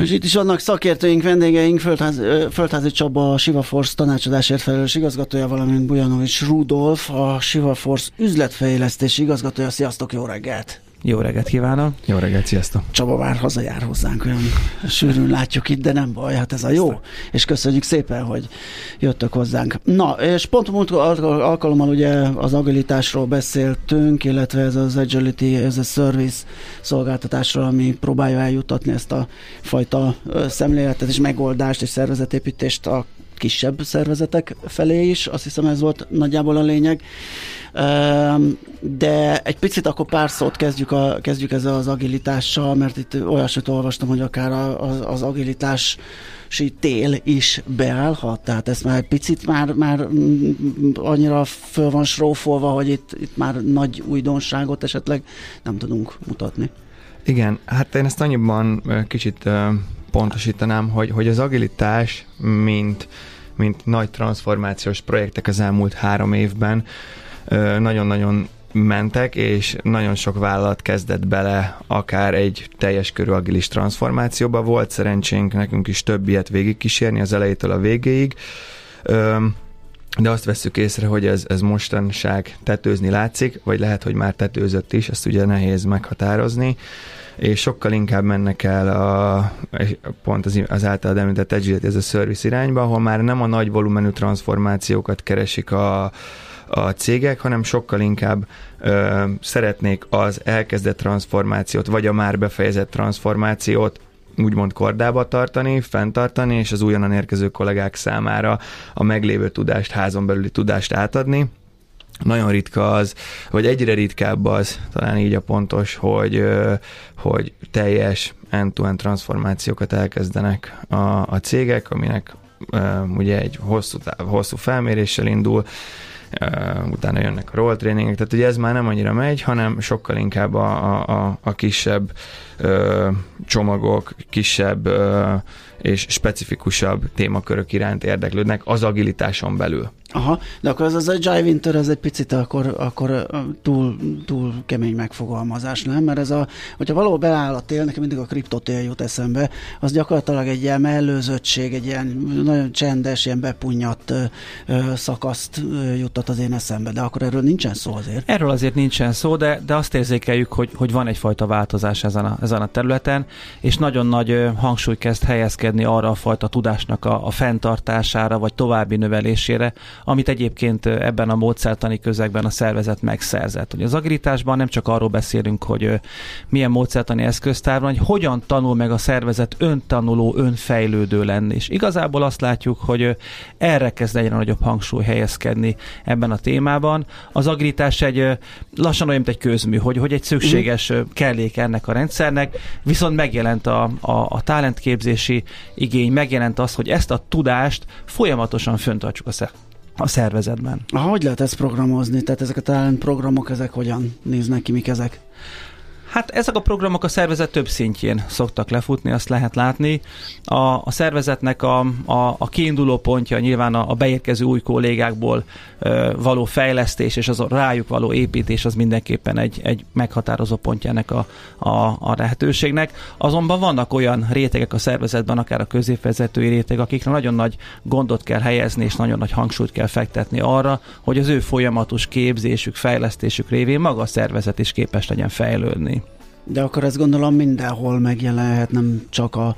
És itt is vannak szakértőink, vendégeink, Földház, Földházi Csaba, a Siva Force tanácsadásért felelős igazgatója, valamint Bujanovics Rudolf, a Siva Force üzletfejlesztési igazgatója. Sziasztok, jó reggelt! Jó reggelt kívánok! Jó reggelt, sziasztok! Csaba már hazajár hozzánk, olyan sűrűn látjuk itt, de nem baj, hát ez a jó. És köszönjük szépen, hogy jöttök hozzánk. Na, és pont múlt alkalommal ugye az agilitásról beszéltünk, illetve ez az Agility, ez a service szolgáltatásról, ami próbálja eljutatni ezt a fajta szemléletet és megoldást és szervezetépítést a kisebb szervezetek felé is, azt hiszem ez volt nagyjából a lényeg. De egy picit akkor pár szót kezdjük, a, kezdjük ezzel az agilitással, mert itt olyasmit olvastam, hogy akár az, az agilitás tél is beállhat, tehát ezt már egy picit már, már annyira föl van srófolva, hogy itt, itt már nagy újdonságot esetleg nem tudunk mutatni. Igen, hát én ezt annyiban kicsit pontosítanám, hogy, hogy az agilitás, mint, mint nagy transformációs projektek az elmúlt három évben nagyon-nagyon mentek, és nagyon sok vállalat kezdett bele akár egy teljes körű agilis transformációba. Volt szerencsénk nekünk is több ilyet végigkísérni az elejétől a végéig. De azt veszük észre, hogy ez, ez mostanság tetőzni látszik, vagy lehet, hogy már tetőzött is, ezt ugye nehéz meghatározni. És sokkal inkább mennek el a, pont az, az általad említett agility, ez a service irányba, ahol már nem a nagy volumenű transformációkat keresik a, a cégek, hanem sokkal inkább ö, szeretnék az elkezdett transformációt, vagy a már befejezett transformációt úgymond kordába tartani, fenntartani, és az újonnan érkező kollégák számára a meglévő tudást, házon belüli tudást átadni. Nagyon ritka az, vagy egyre ritkább az, talán így a pontos, hogy, hogy teljes end-to-end transformációkat elkezdenek a, a cégek, aminek ugye egy hosszú, hosszú felméréssel indul, utána jönnek a roll trainingek, tehát ugye ez már nem annyira megy, hanem sokkal inkább a, a, a kisebb ö, csomagok, kisebb ö, és specifikusabb témakörök iránt érdeklődnek az agilitáson belül. Aha, de akkor az az Agile Winter, ez egy picit akkor, akkor túl, túl kemény megfogalmazás, nem? Mert ez a, hogyha valahol beáll a tél, nekem mindig a kriptotél jut eszembe, az gyakorlatilag egy ilyen mellőzöttség, egy ilyen nagyon csendes, ilyen ö, ö, szakaszt ö, juttat az én eszembe, de akkor erről nincsen szó azért. Erről azért nincsen szó, de, de azt érzékeljük, hogy, hogy van egyfajta változás ezen a, ezen a területen, és nagyon nagy hangsúly kezd helyezkedni arra a fajta tudásnak a, a fenntartására, vagy további növelésére, amit egyébként ebben a módszertani közegben a szervezet megszerzett. Ugye az agilitásban nem csak arról beszélünk, hogy milyen módszertani eszköztár van, hogy hogyan tanul meg a szervezet öntanuló, önfejlődő lenni. És igazából azt látjuk, hogy erre kezd egyre nagyobb hangsúly helyezkedni ebben a témában. Az agilitás egy lassan olyan, mint egy közmű, hogy, hogy egy szükséges kellék ennek a rendszernek, viszont megjelent a, a, a talentképzési igény, megjelent az, hogy ezt a tudást folyamatosan föntartsuk a a szervezetben. Hogy lehet ezt programozni? Tehát ezek a talent programok, ezek hogyan néznek ki, mik ezek? Hát ezek a programok a szervezet több szintjén szoktak lefutni, azt lehet látni. A, a szervezetnek a, a, a kiinduló pontja nyilván a, a beérkező új kollégákból ö, való fejlesztés és az a rájuk való építés az mindenképpen egy, egy meghatározó pontja ennek a, a, a lehetőségnek. Azonban vannak olyan rétegek a szervezetben, akár a középvezetői réteg, akikre nagyon nagy gondot kell helyezni és nagyon nagy hangsúlyt kell fektetni arra, hogy az ő folyamatos képzésük, fejlesztésük révén maga a szervezet is képes legyen fejlődni. De akkor ezt gondolom mindenhol megjelenhet, nem csak a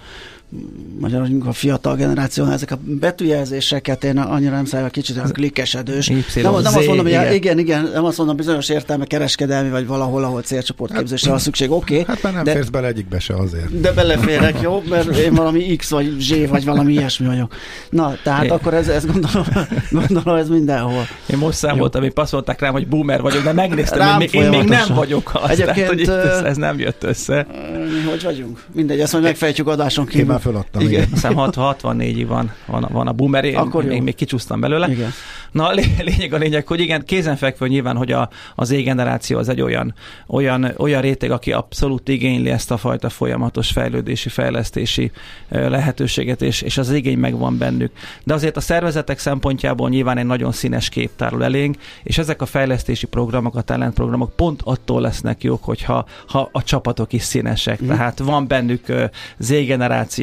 magyar, a fiatal generáció, ezek a betűjelzéseket én annyira nem szállok, kicsit olyan klikkesedős. nem, nem azt mondom, hogy igen. igen, igen, nem azt mondom, bizonyos értelme kereskedelmi, vagy valahol, ahol célcsoportképzésre hát, van szükség, oké. Okay, hát már nem de, férsz bele egyikbe se azért. De beleférek, jó? Mert én valami X vagy Z vagy valami ilyesmi vagyok. Na, tehát é. akkor ez, ez gondolom, gondolom, ez mindenhol. Én most számoltam, hogy passzolták rám, hogy boomer vagyok, de megnéztem, rám én, én még nem vagyok az, Egyébként, tehát, hogy ez, ez nem jött össze. Mi hogy vagyunk? Mindegy, ezt majd megfejtjük adáson kívül. Már feladtam. Igen. igen. Hiszem 64 van, van, van a boomer, én Akkor jó. még, még kicsúsztam belőle. Igen. Na, a lé- lényeg a lényeg, hogy igen, kézenfekvő nyilván, hogy a, az Z-generáció az egy olyan, olyan, olyan réteg, aki abszolút igényli ezt a fajta folyamatos fejlődési, fejlesztési lehetőséget, és, és az igény megvan bennük. De azért a szervezetek szempontjából nyilván egy nagyon színes kép tárul elénk, és ezek a fejlesztési programok, a talentprogramok pont attól lesznek jók, hogyha ha a csapatok is színesek. Mhm. Tehát van bennük ö,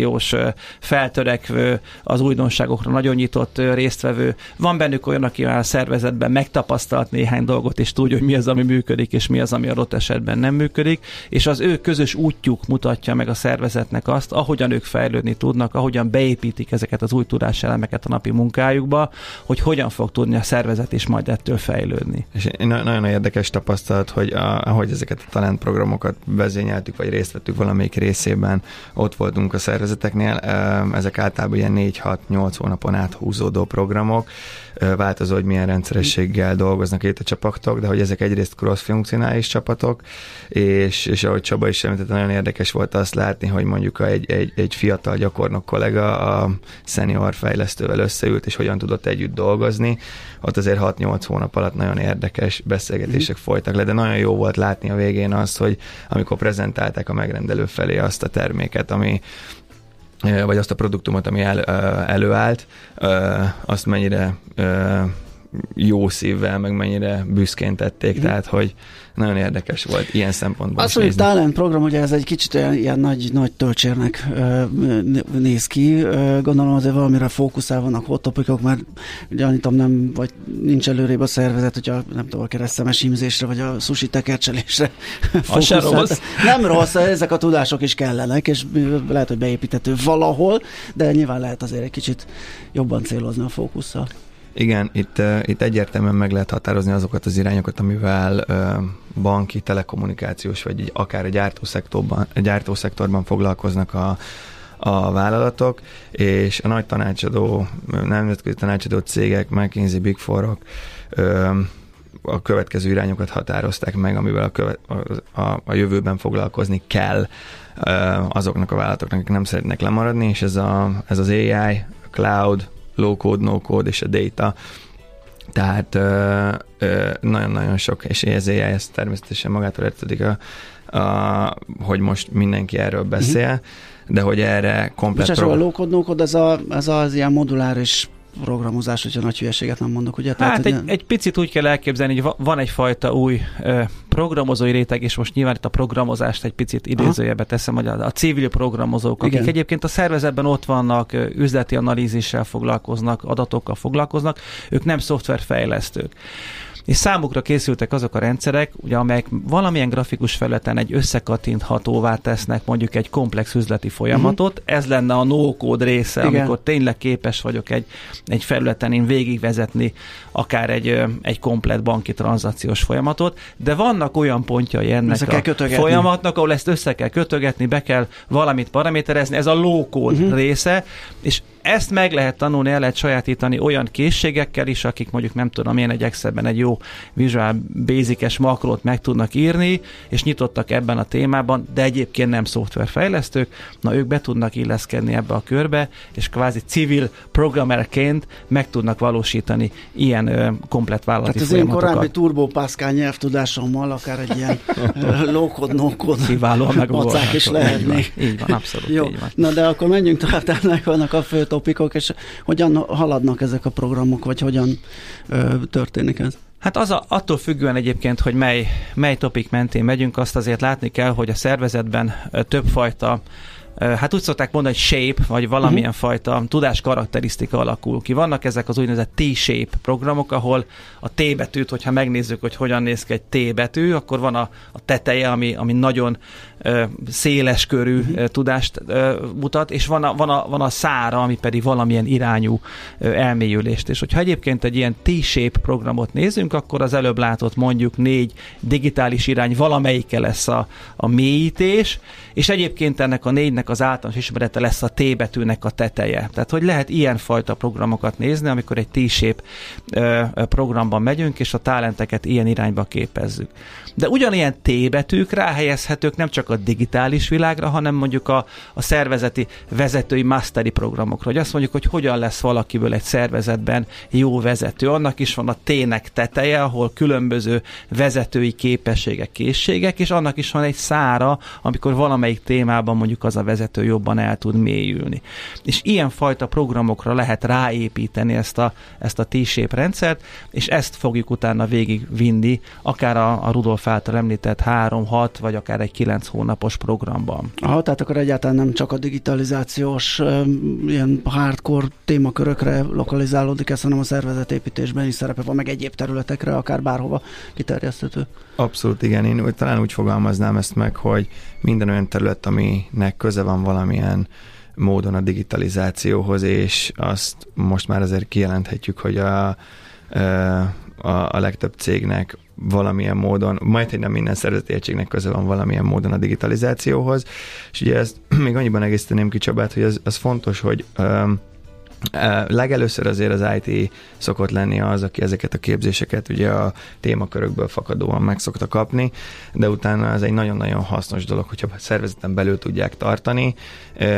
Z-generációs, ö, feltörekvő, az újdonságokra nagyon nyitott résztvevő. Van bennük olyan, aki már a szervezetben megtapasztalt néhány dolgot, és tudja, hogy mi az, ami működik, és mi az, ami adott esetben nem működik, és az ő közös útjuk mutatja meg a szervezetnek azt, ahogyan ők fejlődni tudnak, ahogyan beépítik ezeket az új tudáselemeket a napi munkájukba, hogy hogyan fog tudni a szervezet is majd ettől fejlődni. És nagyon érdekes tapasztalat, hogy a, ahogy ezeket a talentprogramokat vezényeltük, vagy részt vettük valamelyik részében, ott voltunk a szervezeteknél, ezek általában ilyen 4-6-8 hónapon át húzódó programok, változó, hogy milyen rendszerességgel dolgoznak itt a csapatok, de hogy ezek egyrészt cross-funkcionális csapatok, és, és ahogy Csaba is említette, nagyon érdekes volt azt látni, hogy mondjuk egy, egy, egy fiatal gyakornok kollega a senior fejlesztővel összeült, és hogyan tudott együtt dolgozni. Ott azért 6-8 hónap alatt nagyon érdekes beszélgetések folytak le, de nagyon jó volt látni a végén azt, hogy amikor prezentálták a megrendelő felé azt a terméket, ami vagy azt a produktumot, ami el, előállt, azt mennyire jó szívvel, meg mennyire büszkén tették, Mhm. tehát hogy nagyon érdekes volt ilyen szempontból Azt mondjuk talent program, ugye ez egy kicsit olyan, ilyen nagy, nagy töltsérnek néz ki. Gondolom azért valamire fókuszál vannak hot topicok, mert gyanítom nem, vagy nincs előrébb a szervezet, hogyha nem tudom, a keresztemes hímzésre, vagy a sushi tekercselésre fókuszál. rossz. Nem rossz, ezek a tudások is kellenek, és lehet, hogy beépíthető valahol, de nyilván lehet azért egy kicsit jobban célozni a fókusszal. Igen, itt, itt egyértelműen meg lehet határozni azokat az irányokat, amivel banki, telekommunikációs, vagy akár a gyártószektorban, a gyártószektorban foglalkoznak a, a vállalatok, és a nagy tanácsadó, nemzetközi tanácsadó cégek, McKinsey, Big Four-ok a következő irányokat határozták meg, amivel a, követ, a, a, jövőben foglalkozni kell azoknak a vállalatoknak, akik nem szeretnek lemaradni, és ez, a, ez az AI, a cloud, low code, no code és a data. Tehát nagyon-nagyon sok, és az AI ez természetesen magától értetik, a, a, hogy most mindenki erről beszél, uh-huh. de hogy erre komplet... Bocsás, a low code, no code, ez, a, ez az ilyen moduláris programozás, hogyha nagy hülyeséget nem mondok, ugye? Hát egy, nem- egy picit úgy kell elképzelni, hogy va- van egyfajta új ö, programozói réteg, és most nyilván itt a programozást egy picit idézőjebe teszem, hogy a, a civil programozók, akik Igen. egyébként a szervezetben ott vannak, üzleti analízissel foglalkoznak, adatokkal foglalkoznak, ők nem szoftverfejlesztők. És számukra készültek azok a rendszerek, ugye, amelyek valamilyen grafikus felületen egy összekattinthatóvá tesznek mondjuk egy komplex üzleti folyamatot. Uh-huh. Ez lenne a no-code része, Igen. amikor tényleg képes vagyok egy, egy felületen én végigvezetni akár egy, egy komplet banki tranzakciós folyamatot, de vannak olyan pontjai ennek Össze a kötögetni. folyamatnak, ahol ezt össze kell kötögetni, be kell valamit paraméterezni, ez a low-code Mhm. uh-huh. része, és ezt meg lehet tanulni, el lehet sajátítani olyan készségekkel is, akik mondjuk nem tudom, én egy Excelben egy jó Visual Basic-es makrót meg tudnak írni, és nyitottak ebben a témában, de egyébként nem szoftverfejlesztők, na ők be tudnak illeszkedni ebbe a körbe, és kvázi civil programmerként meg tudnak valósítani ilyen ö, komplet vállalati Tehát az én korábbi Turbo Pascal nyelvtudásommal akár egy ilyen low-code, no-code Kiválóan macák is lehetnék. Így van, abszolút Jó, így van. na de akkor menjünk tovább, tehát vannak a fő topikok, és hogyan haladnak ezek a programok, vagy hogyan ö, történik ez? Hát az a, attól függően egyébként, hogy mely, mely topik mentén megyünk, azt azért látni kell, hogy a szervezetben többfajta Hát úgy szokták mondani, hogy shape, vagy valamilyen uh-huh. fajta tudás karakterisztika alakul ki. Vannak ezek az úgynevezett T-shape programok, ahol a T betűt, hogyha megnézzük, hogy hogyan néz ki egy T betű, akkor van a, a teteje, ami, ami nagyon ö, széles körű uh-huh. tudást ö, mutat, és van a, van, a, van a szára, ami pedig valamilyen irányú ö, elmélyülést. És hogyha egyébként egy ilyen T-shape programot nézünk, akkor az előbb látott mondjuk négy digitális irány valamelyike lesz a, a mélyítés, és egyébként ennek a négynek az általános ismerete lesz a T betűnek a teteje. Tehát, hogy lehet ilyenfajta programokat nézni, amikor egy T-shape programban megyünk, és a talenteket ilyen irányba képezzük. De ugyanilyen T betűk ráhelyezhetők nem csak a digitális világra, hanem mondjuk a, a szervezeti vezetői mastery programokra, hogy azt mondjuk, hogy hogyan lesz valakiből egy szervezetben jó vezető. Annak is van a T-nek teteje, ahol különböző vezetői képességek, készségek, és annak is van egy szára, amikor valamelyik témában mondjuk az a vezető jobban el tud mélyülni. És ilyen fajta programokra lehet ráépíteni ezt a, ezt a T-shape rendszert, és ezt fogjuk utána végigvinni, akár a, a Rudolf által említett 3-6, vagy akár egy 9 hónapos programban. Aha, tehát akkor egyáltalán nem csak a digitalizációs ilyen hardcore témakörökre lokalizálódik ez, hanem a szervezetépítésben is szerepe van, meg egyéb területekre, akár bárhova kiterjeszthető. Abszolút igen, én úgy, talán úgy fogalmaznám ezt meg, hogy minden olyan terület, aminek köze van valamilyen módon a digitalizációhoz, és azt most már azért kijelenthetjük, hogy a, a, a legtöbb cégnek valamilyen módon, majd hogy nem minden szervezeti egységnek köze van valamilyen módon a digitalizációhoz, és ugye ezt még annyiban egészíteném ki Csabát, hogy az, az fontos, hogy um, Legelőször azért az IT szokott lenni az, aki ezeket a képzéseket ugye a témakörökből fakadóan meg szokta kapni, de utána ez egy nagyon-nagyon hasznos dolog, hogyha a szervezeten belül tudják tartani,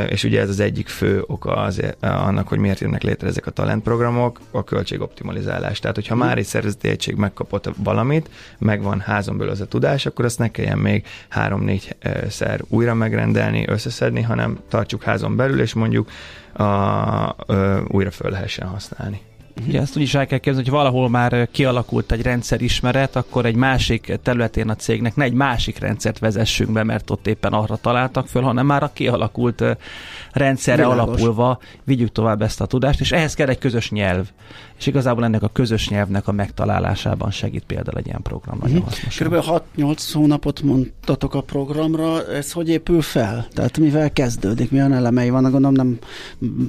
és ugye ez az egyik fő oka az, annak, hogy miért jönnek létre ezek a talentprogramok, a költségoptimalizálás. Tehát, hogyha már egy szervezeti egység megkapott valamit, megvan házon belül az a tudás, akkor azt ne kelljen még három-négy szer újra megrendelni, összeszedni, hanem tartsuk házon belül, és mondjuk a, ö, újra föl lehessen használni. Ugye ezt úgy is el kell képzelni, hogy valahol már kialakult egy rendszerismeret, akkor egy másik területén a cégnek ne egy másik rendszert vezessünk be, mert ott éppen arra találtak föl, hanem már a kialakult rendszerre Világos. alapulva vigyük tovább ezt a tudást, és ehhez kell egy közös nyelv. És igazából ennek a közös nyelvnek a megtalálásában segít például egy ilyen program. Nagyon uh-huh. hasznos. Körülbelül 6-8 hónapot mondtatok a programra, ez hogy épül fel? Tehát mivel kezdődik, milyen elemei vannak, gondolom nem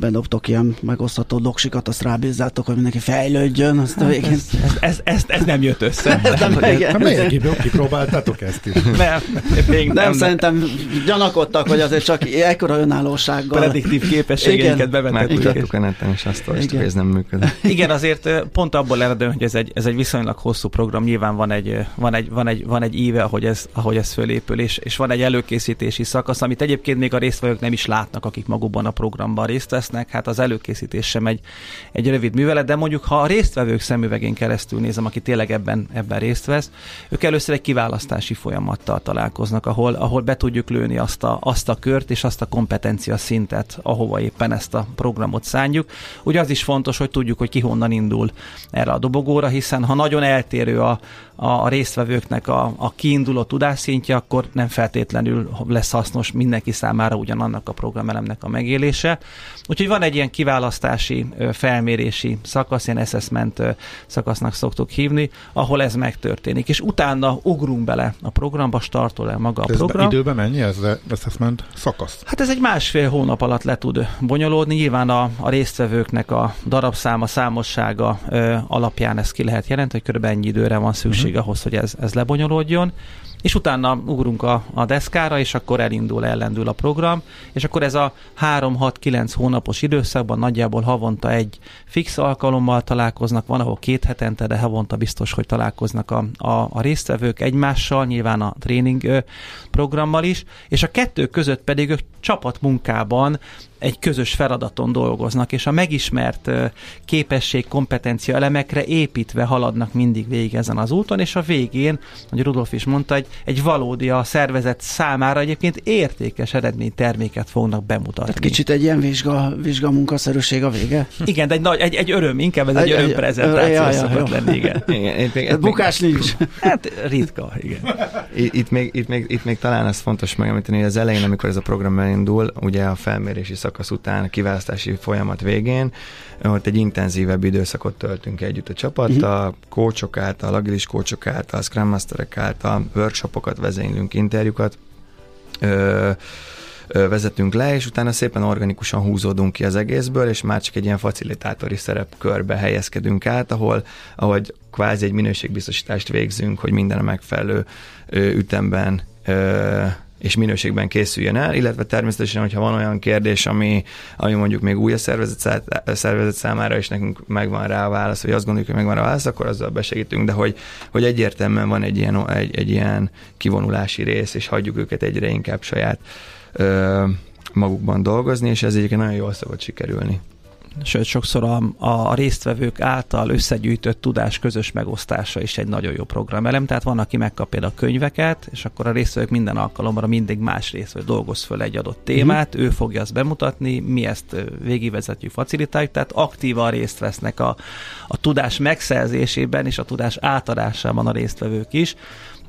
bedobtok ilyen megosztható doksikat, azt rábízzátok, hogy mindenki fejlődjön, azt a végén... Ez, ez, ez, ez, ez nem jött össze. ez nem, nem, nem, nem kipróbáltátok ezt is? Nem, még nem, nem, szerintem gyanakodtak, hogy azért csak ekkora önállósággal. Prediktív képességeinket bevetettük. Megmutattuk a neten, és azt hogy ez nem működik. Igen, azért pont abból eredő, hogy ez egy, ez egy viszonylag hosszú program, nyilván van egy, van egy, van egy, van egy íve, ahogy ez, ahogy ez fölépül, és, és van egy előkészítési szakasz, amit egyébként még a résztvevők nem is látnak, akik magukban a programban részt vesznek. Hát az előkészítés sem egy, egy rövid művelet, de mondjuk ha a résztvevők szemüvegén keresztül nézem, aki tényleg ebben, ebben részt vesz, ők először egy kiválasztási folyamattal találkoznak, ahol, ahol be tudjuk lőni azt a, azt a kört és azt a kompetencia szintet, ahova éppen ezt a programot szánjuk. Ugye az is fontos, hogy tudjuk, hogy ki honnan indul erre a dobogóra, hiszen ha nagyon eltérő a, a résztvevőknek a, a kiinduló tudásszintje, akkor nem feltétlenül lesz hasznos mindenki számára ugyanannak a programelemnek a megélése. Úgyhogy van egy ilyen kiválasztási, felmérési szakasz, ilyen assessment szakasznak szoktuk hívni, ahol ez megtörténik. És utána ugrunk bele a programba, startol el maga a ez program. időben mennyi ez az assessment szakasz? Hát ez egy másfél hónap alatt le tud bonyolódni. Nyilván a, a résztvevőknek a darabszáma, számossága ö, alapján ezt ki lehet jelenteni, hogy körülbelül ennyi időre van szükség uh-huh. ahhoz, hogy ez, ez lebonyolódjon. És utána ugrunk a, a deszkára, és akkor elindul, ellendül a program, és akkor ez a 3-6-9 hónapos időszakban nagyjából havonta egy fix alkalommal találkoznak, van, ahol két hetente, de havonta biztos, hogy találkoznak a, a, a résztvevők egymással, nyilván a tréning programmal is, és a kettő között pedig ők csapatmunkában egy közös feladaton dolgoznak, és a megismert képesség, kompetencia elemekre építve haladnak mindig végig ezen az úton, és a végén, hogy Rudolf is mondta, egy, egy valódi a szervezet számára egyébként értékes eredmény terméket fognak bemutatni. Tehát kicsit egy ilyen vizsga, vizsga munkaszerűség a vége? Igen, de egy, nagy, egy, egy öröm, inkább ez egy, egy öröm prezentáció ja, ja, szokott lenni, igen. igen itt még, itt bukás még, nincs. Hát ritka, igen. Itt még, itt, még, itt még talán ez fontos megemlíteni, hogy az elején, amikor ez a program elindul, ugye a felmérési szakasz után, a kiválasztási folyamat végén, ott egy intenzívebb időszakot töltünk együtt a csapattal, uh-huh. kócsok által, agilis kócsok által, Scrum Masterek által, workshopokat vezénylünk, interjúkat, ö, vezetünk le, és utána szépen organikusan húzódunk ki az egészből, és már csak egy ilyen facilitátori szerepkörbe helyezkedünk át, ahol, ahogy kvázi egy minőségbiztosítást végzünk, hogy minden a megfelelő ütemben és minőségben készüljön el, illetve természetesen, hogyha van olyan kérdés, ami, ami mondjuk még új a szervezet, szervezet számára, és nekünk megvan rá a válasz, vagy azt gondoljuk, hogy megvan rá a válasz, akkor azzal besegítünk, de hogy, hogy egyértelműen van egy ilyen, egy, egy ilyen kivonulási rész, és hagyjuk őket egyre inkább saját ö, magukban dolgozni, és ez egyébként nagyon jól szokott sikerülni sőt sokszor a, a résztvevők által összegyűjtött tudás közös megosztása is egy nagyon jó programelem, tehát van, aki megkap például a könyveket, és akkor a résztvevők minden alkalommal mindig más résztvevő dolgoz föl egy adott témát, mm-hmm. ő fogja azt bemutatni, mi ezt végigvezetjük, facilitáljuk, tehát aktívan részt vesznek a, a tudás megszerzésében és a tudás átadásában a résztvevők is,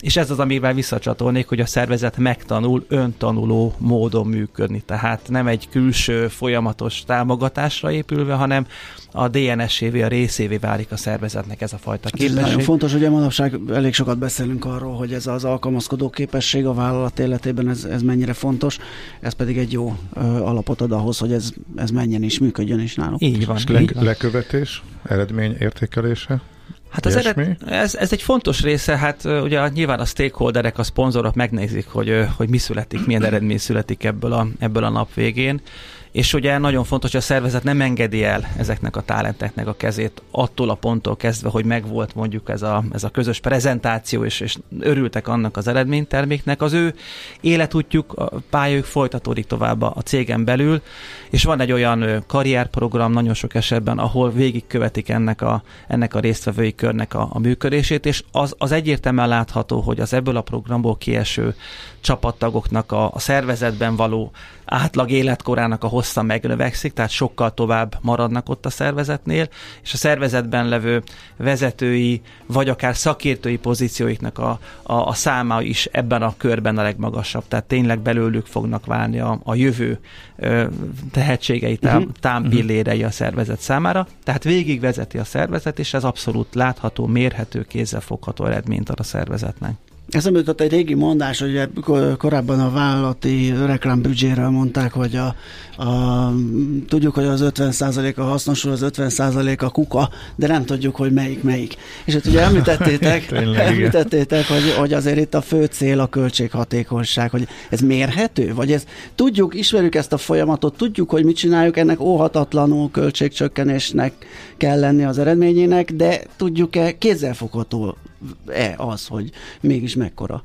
és ez az, amivel visszacsatolnék, hogy a szervezet megtanul öntanuló módon működni. Tehát nem egy külső folyamatos támogatásra épülve, hanem a DNS-évé, a részévé válik a szervezetnek ez a fajta képesség. Ez nagyon fontos, hogy a manapság elég sokat beszélünk arról, hogy ez az alkalmazkodó képesség a vállalat életében, ez, ez mennyire fontos, ez pedig egy jó ö, alapot ad ahhoz, hogy ez, ez menjen is, működjön is nálunk. Így van. És le, lekövetés, eredmény értékelése? Hát az ered, ez, ez egy fontos része, hát ugye nyilván a stakeholderek, a szponzorok megnézik, hogy, hogy mi születik, milyen eredmény születik ebből a, ebből a nap végén és ugye nagyon fontos, hogy a szervezet nem engedi el ezeknek a talenteknek a kezét attól a ponttól kezdve, hogy megvolt mondjuk ez a, ez a közös prezentáció, és, és örültek annak az eredményterméknek. Az ő életútjuk, a pályájuk folytatódik tovább a cégen belül, és van egy olyan karrierprogram nagyon sok esetben, ahol végigkövetik ennek a, ennek a résztvevői körnek a, a működését, és az, az egyértelműen látható, hogy az ebből a programból kieső csapattagoknak a, a szervezetben való átlag életkorának a hossza megnövekszik, tehát sokkal tovább maradnak ott a szervezetnél, és a szervezetben levő vezetői, vagy akár szakértői pozícióiknak a, a, a száma is ebben a körben a legmagasabb, tehát tényleg belőlük fognak válni a, a jövő ö, tehetségei, tám, uh-huh. támpillérei a szervezet számára, tehát végigvezeti a szervezet, és ez abszolút látható, mérhető, kézzelfogható eredményt ad a szervezetnek. Ez jutott egy régi mondás, hogy korábban a vállalati reklámbüdzséről mondták, hogy a, a, tudjuk, hogy az 50% a hasznosul, az 50% a kuka, de nem tudjuk, hogy melyik melyik. És hát ugye említettétek, említettétek hogy, hogy azért itt a fő cél a költséghatékonyság, hogy ez mérhető? Vagy ez, tudjuk, ismerjük ezt a folyamatot, tudjuk, hogy mit csináljuk, ennek óhatatlanul költségcsökkenésnek kell lenni az eredményének, de tudjuk-e kézzelfogható e az, hogy mégis mekkora?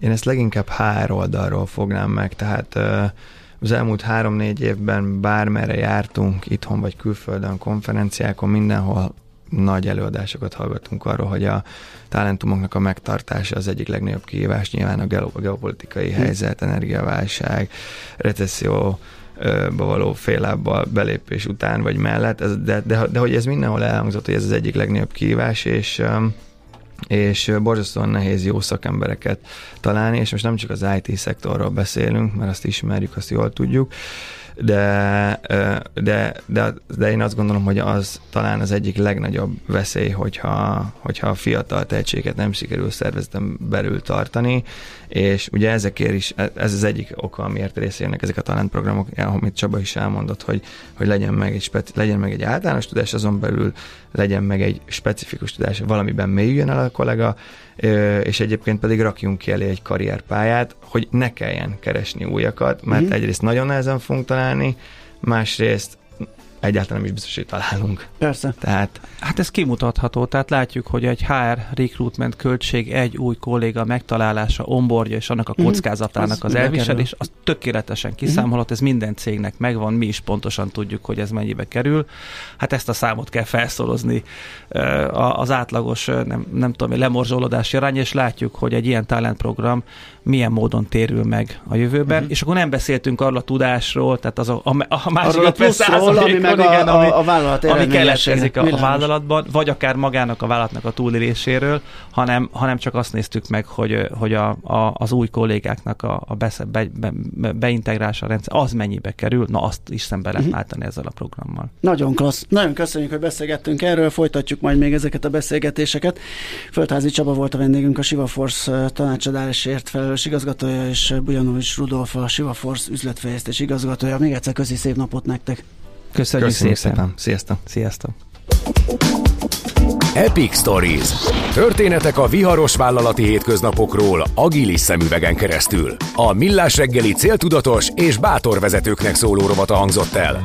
Én ezt leginkább HR oldalról fognám meg, tehát az elmúlt három-négy évben bármerre jártunk, itthon vagy külföldön, konferenciákon, mindenhol nagy előadásokat hallgattunk arról, hogy a talentumoknak a megtartása az egyik legnagyobb kihívás, nyilván a geopolitikai hm. helyzet, energiaválság, recesszió, való félábbal belépés után vagy mellett, de, de, de, de hogy ez mindenhol elhangzott, hogy ez az egyik legnagyobb kihívás, és és borzasztóan nehéz jó szakembereket találni, és most nem csak az IT szektorról beszélünk, mert azt ismerjük, azt jól tudjuk, de, de, de, de én azt gondolom, hogy az talán az egyik legnagyobb veszély, hogyha, hogyha a fiatal tehetséget nem sikerül szervezeten belül tartani, és ugye ezekért is, ez az egyik oka, amiért részérnek ezek a talentprogramok, amit Csaba is elmondott, hogy, hogy legyen, meg egy speci- legyen meg egy általános tudás, azon belül legyen meg egy specifikus tudás, valamiben mélyüljön el a kollega, és egyébként pedig rakjunk ki elé egy karrierpályát, hogy ne kelljen keresni újakat, mert mm. egyrészt nagyon nehezen fogunk találni, másrészt egyáltalán nem is biztos, hogy találunk. Persze. Tehát... Hát ez kimutatható, tehát látjuk, hogy egy HR recruitment költség egy új kolléga megtalálása, onboardja és annak a mhm. kockázatának az, az elviselés, az tökéletesen mhm. kiszámolhat, ez minden cégnek megvan, mi is pontosan tudjuk, hogy ez mennyibe kerül. Hát ezt a számot kell felszorozni az átlagos, nem, nem tudom, lemorzsolódási arány, és látjuk, hogy egy ilyen talentprogram milyen módon térül meg a jövőben, uh-huh. és akkor nem beszéltünk arról a tudásról, tehát az a, a, a másik a pluszról, ami meg igen, a, ami, a, a vállalat ami keletkezik a, a vállalatban, vagy akár magának a vállalatnak a túléléséről, hanem, hanem csak azt néztük meg, hogy, hogy a, a, az új kollégáknak a, a be, be, be, beintegrása a rendszer, az mennyibe kerül, na azt is szembe lehet uh-huh. állítani ezzel a programmal. Nagyon klassz. Nagyon köszönjük, hogy beszélgettünk erről, folytatjuk majd még ezeket a beszélgetéseket. Földházi Csaba volt a vendégünk, a Siva Force tanácsadásért felelős igazgatója, és Bujanovics Rudolf, a Siva Force üzletfejlesztés igazgatója. Még egyszer köszi szép napot nektek! Köszönjük, Köszönjük szépen. szépen. Sziasztok! Sziasztok! Epic Stories. Történetek a viharos vállalati hétköznapokról agilis szemüvegen keresztül. A Millás reggeli céltudatos és bátor vezetőknek szóló rovata hangzott el.